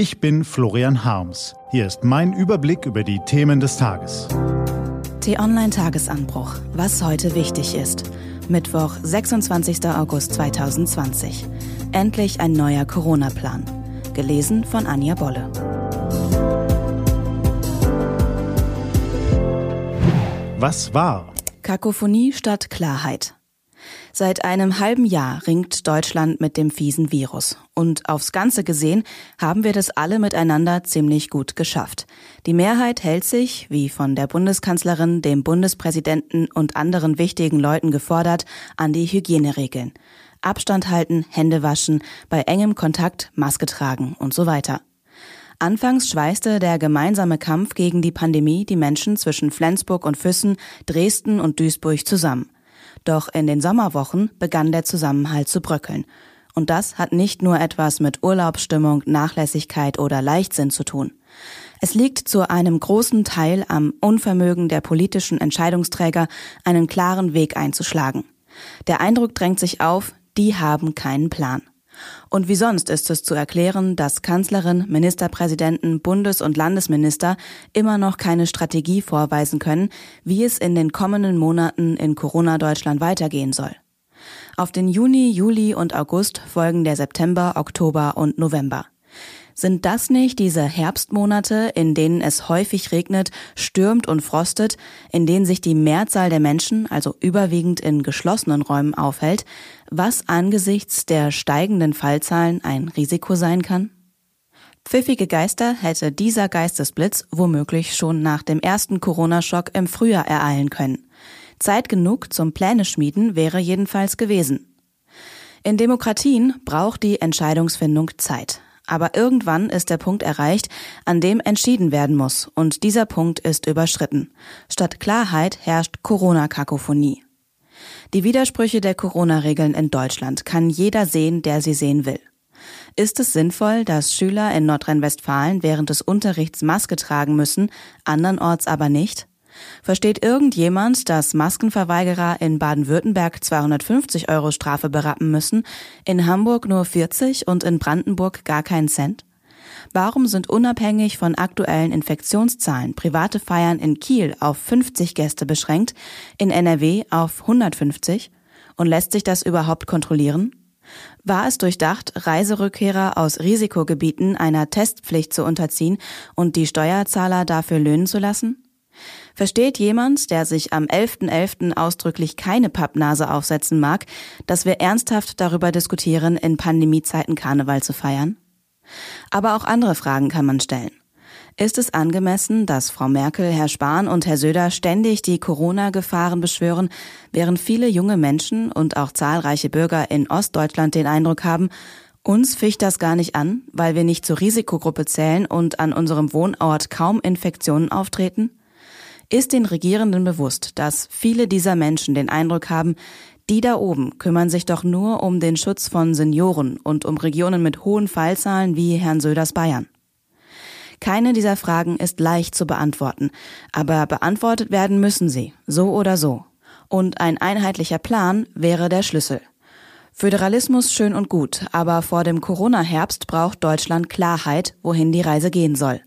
Ich bin Florian Harms. Hier ist mein Überblick über die Themen des Tages. T-Online Tagesanbruch. Was heute wichtig ist. Mittwoch, 26. August 2020. Endlich ein neuer Corona-Plan. Gelesen von Anja Bolle. Was war? Kakophonie statt Klarheit. Seit einem halben Jahr ringt Deutschland mit dem fiesen Virus. Und aufs Ganze gesehen haben wir das alle miteinander ziemlich gut geschafft. Die Mehrheit hält sich, wie von der Bundeskanzlerin, dem Bundespräsidenten und anderen wichtigen Leuten gefordert, an die Hygieneregeln. Abstand halten, Hände waschen, bei engem Kontakt Maske tragen und so weiter. Anfangs schweißte der gemeinsame Kampf gegen die Pandemie die Menschen zwischen Flensburg und Füssen, Dresden und Duisburg zusammen. Doch in den Sommerwochen begann der Zusammenhalt zu bröckeln. Und das hat nicht nur etwas mit Urlaubsstimmung, Nachlässigkeit oder Leichtsinn zu tun. Es liegt zu einem großen Teil am Unvermögen der politischen Entscheidungsträger, einen klaren Weg einzuschlagen. Der Eindruck drängt sich auf, die haben keinen Plan. Und wie sonst ist es zu erklären, dass Kanzlerin, Ministerpräsidenten, Bundes- und Landesminister immer noch keine Strategie vorweisen können, wie es in den kommenden Monaten in Corona-Deutschland weitergehen soll. Auf den Juni, Juli und August folgen der September, Oktober und November. Sind das nicht diese Herbstmonate, in denen es häufig regnet, stürmt und frostet, in denen sich die Mehrzahl der Menschen, also überwiegend in geschlossenen Räumen aufhält, was angesichts der steigenden Fallzahlen ein Risiko sein kann? Pfiffige Geister hätte dieser Geistesblitz womöglich schon nach dem ersten Corona-Schock im Frühjahr ereilen können. Zeit genug zum Pläne schmieden wäre jedenfalls gewesen. In Demokratien braucht die Entscheidungsfindung Zeit. Aber irgendwann ist der Punkt erreicht, an dem entschieden werden muss, und dieser Punkt ist überschritten. Statt Klarheit herrscht Corona-Kakophonie. Die Widersprüche der Corona-Regeln in Deutschland kann jeder sehen, der sie sehen will. Ist es sinnvoll, dass Schüler in Nordrhein-Westfalen während des Unterrichts Maske tragen müssen, andernorts aber nicht? Versteht irgendjemand, dass Maskenverweigerer in Baden-Württemberg 250 Euro Strafe berappen müssen, in Hamburg nur 40 und in Brandenburg gar keinen Cent? Warum sind unabhängig von aktuellen Infektionszahlen private Feiern in Kiel auf 50 Gäste beschränkt, in NRW auf 150? Und lässt sich das überhaupt kontrollieren? War es durchdacht, Reiserückkehrer aus Risikogebieten einer Testpflicht zu unterziehen und die Steuerzahler dafür löhnen zu lassen? Versteht jemand, der sich am 11.11. .11. ausdrücklich keine Pappnase aufsetzen mag, dass wir ernsthaft darüber diskutieren, in Pandemiezeiten Karneval zu feiern? Aber auch andere Fragen kann man stellen. Ist es angemessen, dass Frau Merkel, Herr Spahn und Herr Söder ständig die Corona-Gefahren beschwören, während viele junge Menschen und auch zahlreiche Bürger in Ostdeutschland den Eindruck haben, uns ficht das gar nicht an, weil wir nicht zur Risikogruppe zählen und an unserem Wohnort kaum Infektionen auftreten? Ist den Regierenden bewusst, dass viele dieser Menschen den Eindruck haben, die da oben kümmern sich doch nur um den Schutz von Senioren und um Regionen mit hohen Fallzahlen wie Herrn Söders Bayern? Keine dieser Fragen ist leicht zu beantworten, aber beantwortet werden müssen sie, so oder so. Und ein einheitlicher Plan wäre der Schlüssel. Föderalismus schön und gut, aber vor dem Corona-Herbst braucht Deutschland Klarheit, wohin die Reise gehen soll.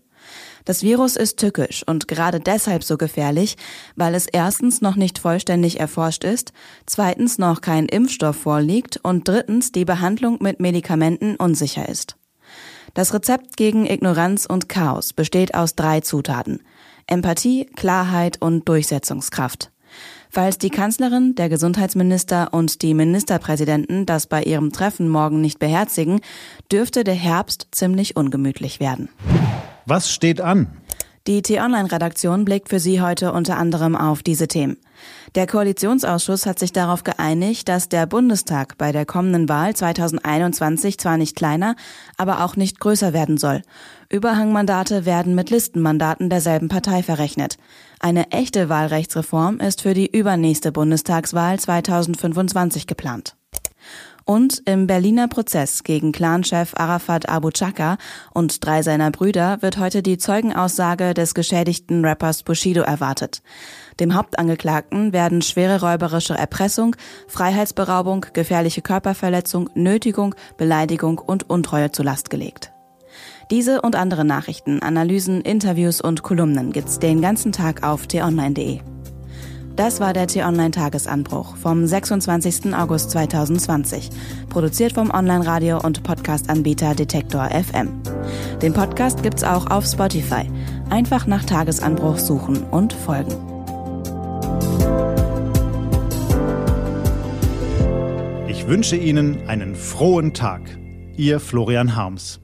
Das Virus ist tückisch und gerade deshalb so gefährlich, weil es erstens noch nicht vollständig erforscht ist, zweitens noch kein Impfstoff vorliegt und drittens die Behandlung mit Medikamenten unsicher ist. Das Rezept gegen Ignoranz und Chaos besteht aus drei Zutaten. Empathie, Klarheit und Durchsetzungskraft. Falls die Kanzlerin, der Gesundheitsminister und die Ministerpräsidenten das bei ihrem Treffen morgen nicht beherzigen, dürfte der Herbst ziemlich ungemütlich werden. Was steht an? Die T-Online-Redaktion blickt für Sie heute unter anderem auf diese Themen. Der Koalitionsausschuss hat sich darauf geeinigt, dass der Bundestag bei der kommenden Wahl 2021 zwar nicht kleiner, aber auch nicht größer werden soll. Überhangmandate werden mit Listenmandaten derselben Partei verrechnet. Eine echte Wahlrechtsreform ist für die übernächste Bundestagswahl 2025 geplant. Und im Berliner Prozess gegen Clanchef Arafat Abu Chaka und drei seiner Brüder wird heute die Zeugenaussage des geschädigten Rappers Bushido erwartet. Dem Hauptangeklagten werden schwere räuberische Erpressung, Freiheitsberaubung, gefährliche Körperverletzung, Nötigung, Beleidigung und Untreue zur Last gelegt. Diese und andere Nachrichten, Analysen, Interviews und Kolumnen gibt's den ganzen Tag auf t-online.de. Das war der T-Online-Tagesanbruch vom 26. August 2020, produziert vom Online-Radio- und Podcast-Anbieter Detektor FM. Den Podcast gibt's auch auf Spotify. Einfach nach Tagesanbruch suchen und folgen. Ich wünsche Ihnen einen frohen Tag. Ihr Florian Harms.